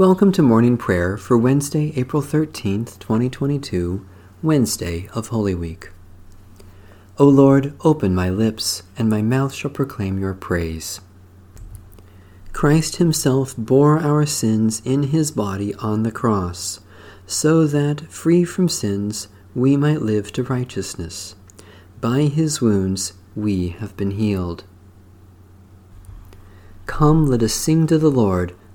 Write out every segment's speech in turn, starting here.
Welcome to morning prayer for Wednesday, April 13th, 2022, Wednesday of Holy Week. O Lord, open my lips, and my mouth shall proclaim your praise. Christ Himself bore our sins in His body on the cross, so that, free from sins, we might live to righteousness. By His wounds we have been healed. Come, let us sing to the Lord.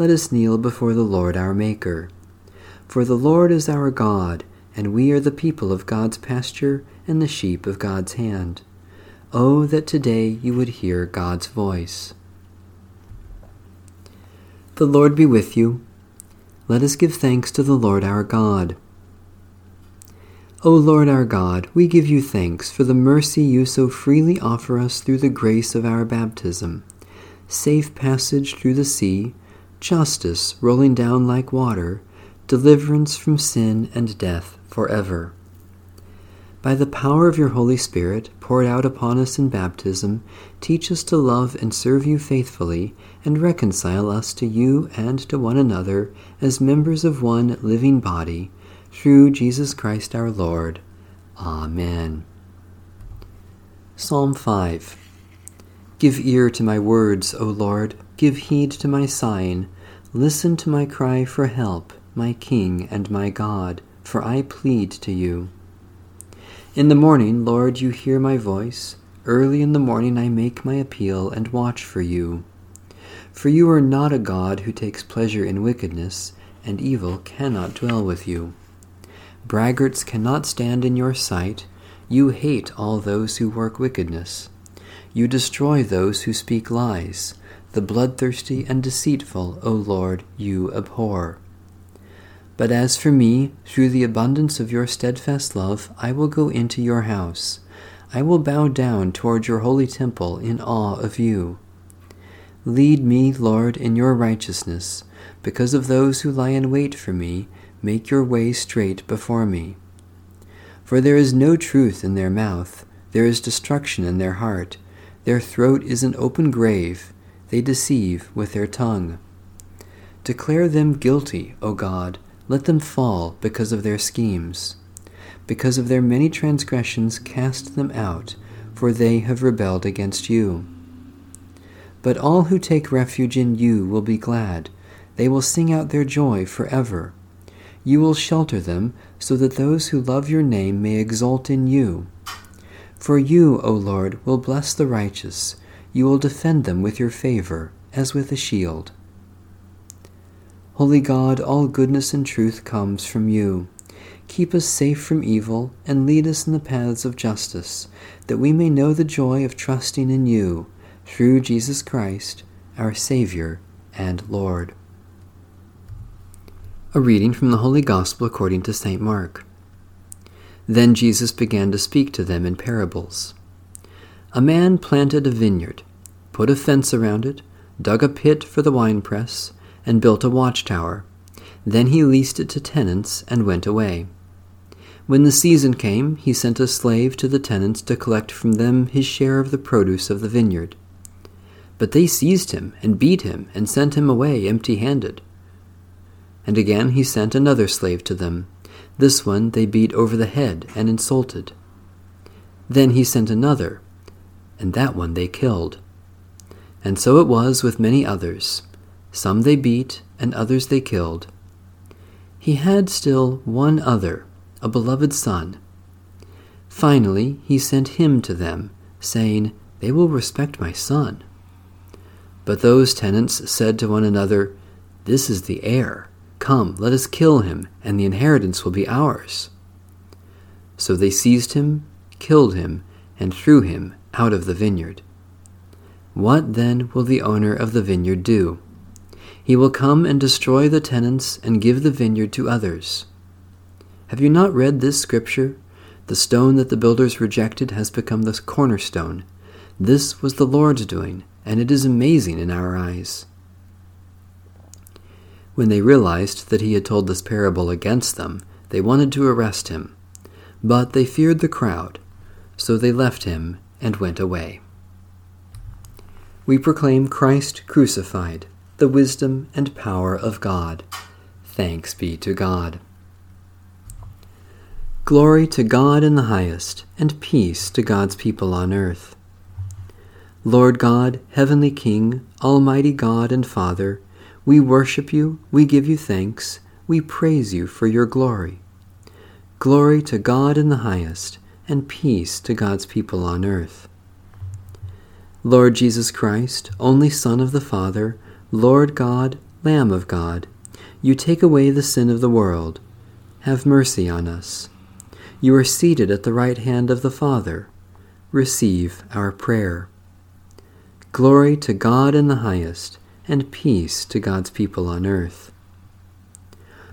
let us kneel before the Lord our Maker. For the Lord is our God, and we are the people of God's pasture and the sheep of God's hand. Oh, that today you would hear God's voice. The Lord be with you. Let us give thanks to the Lord our God. O Lord our God, we give you thanks for the mercy you so freely offer us through the grace of our baptism, safe passage through the sea, justice rolling down like water, deliverance from sin and death forever. By the power of your Holy Spirit, poured out upon us in baptism, teach us to love and serve you faithfully, and reconcile us to you and to one another as members of one living body, through Jesus Christ our Lord. Amen. Psalm 5 Give ear to my words, O Lord Give heed to my sighing. Listen to my cry for help, my King and my God, for I plead to you. In the morning, Lord, you hear my voice. Early in the morning I make my appeal and watch for you. For you are not a God who takes pleasure in wickedness, and evil cannot dwell with you. Braggarts cannot stand in your sight. You hate all those who work wickedness. You destroy those who speak lies. The bloodthirsty and deceitful, O Lord, you abhor. But as for me, through the abundance of your steadfast love, I will go into your house. I will bow down toward your holy temple in awe of you. Lead me, Lord, in your righteousness. Because of those who lie in wait for me, make your way straight before me. For there is no truth in their mouth, there is destruction in their heart. Their throat is an open grave they deceive with their tongue. Declare them guilty, O God, let them fall because of their schemes. Because of their many transgressions, cast them out, for they have rebelled against you. But all who take refuge in you will be glad. They will sing out their joy forever. You will shelter them, so that those who love your name may exult in you. For you, O Lord, will bless the righteous you will defend them with your favor, as with a shield. Holy God, all goodness and truth comes from you. Keep us safe from evil, and lead us in the paths of justice, that we may know the joy of trusting in you, through Jesus Christ, our Savior and Lord. A reading from the Holy Gospel according to St. Mark. Then Jesus began to speak to them in parables. A man planted a vineyard, put a fence around it, dug a pit for the winepress, and built a watchtower. Then he leased it to tenants and went away. When the season came, he sent a slave to the tenants to collect from them his share of the produce of the vineyard. But they seized him and beat him and sent him away empty handed. And again he sent another slave to them. This one they beat over the head and insulted. Then he sent another and that one they killed. And so it was with many others. Some they beat, and others they killed. He had still one other, a beloved son. Finally, he sent him to them, saying, They will respect my son. But those tenants said to one another, This is the heir. Come, let us kill him, and the inheritance will be ours. So they seized him, killed him, and threw him out of the vineyard. What then will the owner of the vineyard do? He will come and destroy the tenants and give the vineyard to others. Have you not read this scripture? The stone that the builders rejected has become the cornerstone. This was the Lord's doing, and it is amazing in our eyes. When they realized that he had told this parable against them, they wanted to arrest him. But they feared the crowd, so they left him and went away. We proclaim Christ crucified, the wisdom and power of God. Thanks be to God. Glory to God in the highest, and peace to God's people on earth. Lord God, Heavenly King, Almighty God and Father, we worship you, we give you thanks, we praise you for your glory. Glory to God in the highest, and peace to God's people on earth. Lord Jesus Christ, only Son of the Father, Lord God, Lamb of God, you take away the sin of the world. Have mercy on us. You are seated at the right hand of the Father. Receive our prayer. Glory to God in the highest, and peace to God's people on earth.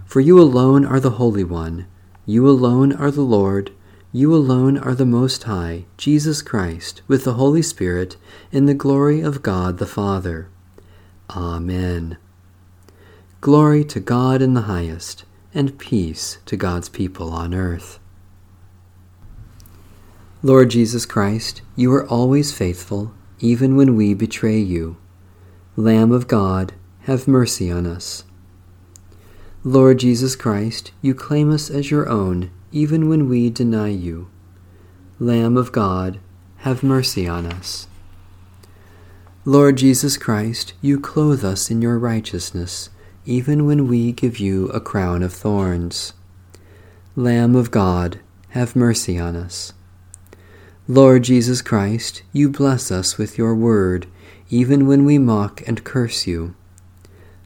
For you alone are the Holy One you alone are the Lord, you alone are the Most High, Jesus Christ, with the Holy Spirit, in the glory of God the Father. Amen. Glory to God in the highest, and peace to God's people on earth. Lord Jesus Christ, you are always faithful, even when we betray you. Lamb of God, have mercy on us. Lord Jesus Christ, you claim us as your own, even when we deny you. Lamb of God, have mercy on us. Lord Jesus Christ, you clothe us in your righteousness, even when we give you a crown of thorns. Lamb of God, have mercy on us. Lord Jesus Christ, you bless us with your word, even when we mock and curse you.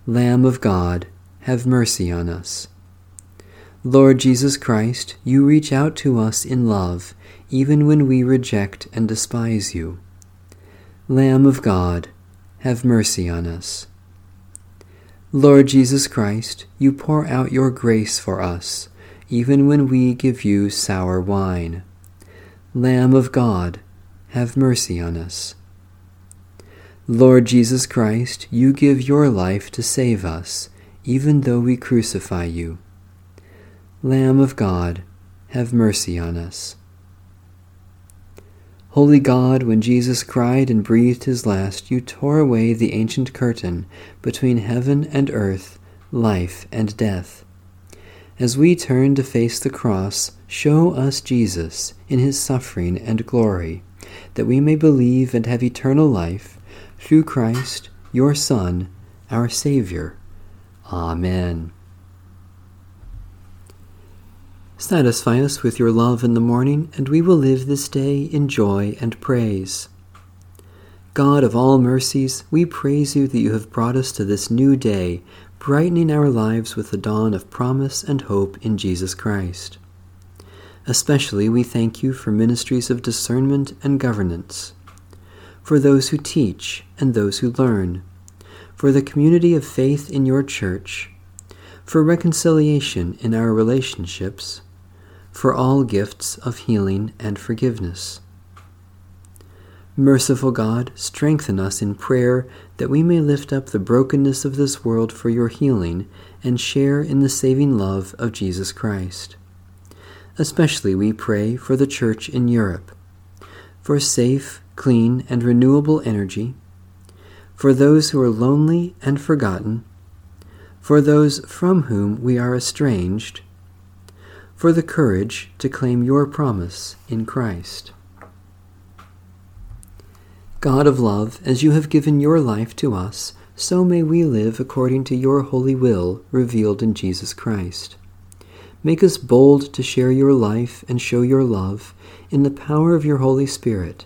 Lamb of God, have mercy on us. Lord Jesus Christ, you reach out to us in love, even when we reject and despise you. Lamb of God, have mercy on us. Lord Jesus Christ, you pour out your grace for us, even when we give you sour wine. Lamb of God, have mercy on us. Lord Jesus Christ, you give your life to save us, even though we crucify you. Lamb of God, have mercy on us. Holy God, when Jesus cried and breathed his last, you tore away the ancient curtain between heaven and earth, life and death. As we turn to face the cross, show us Jesus in his suffering and glory, that we may believe and have eternal life through Christ, your Son, our Savior. Amen. Satisfy us with your love in the morning, and we will live this day in joy and praise. God of all mercies, we praise you that you have brought us to this new day, brightening our lives with the dawn of promise and hope in Jesus Christ. Especially we thank you for ministries of discernment and governance, for those who teach and those who learn for the community of faith in your church, for reconciliation in our relationships, for all gifts of healing and forgiveness. Merciful God, strengthen us in prayer that we may lift up the brokenness of this world for your healing and share in the saving love of Jesus Christ. Especially we pray for the Church in Europe, for safe, clean, and renewable energy for those who are lonely and forgotten, for those from whom we are estranged, for the courage to claim your promise in Christ. God of love, as you have given your life to us, so may we live according to your holy will revealed in Jesus Christ. Make us bold to share your life and show your love in the power of your Holy Spirit.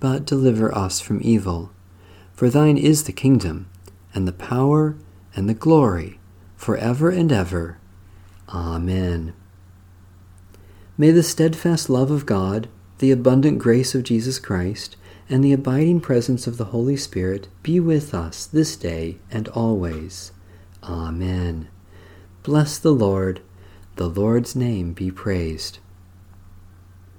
but deliver us from evil. For thine is the kingdom, and the power, and the glory, for ever and ever. Amen. May the steadfast love of God, the abundant grace of Jesus Christ, and the abiding presence of the Holy Spirit be with us this day and always. Amen. Bless the Lord. The Lord's name be praised.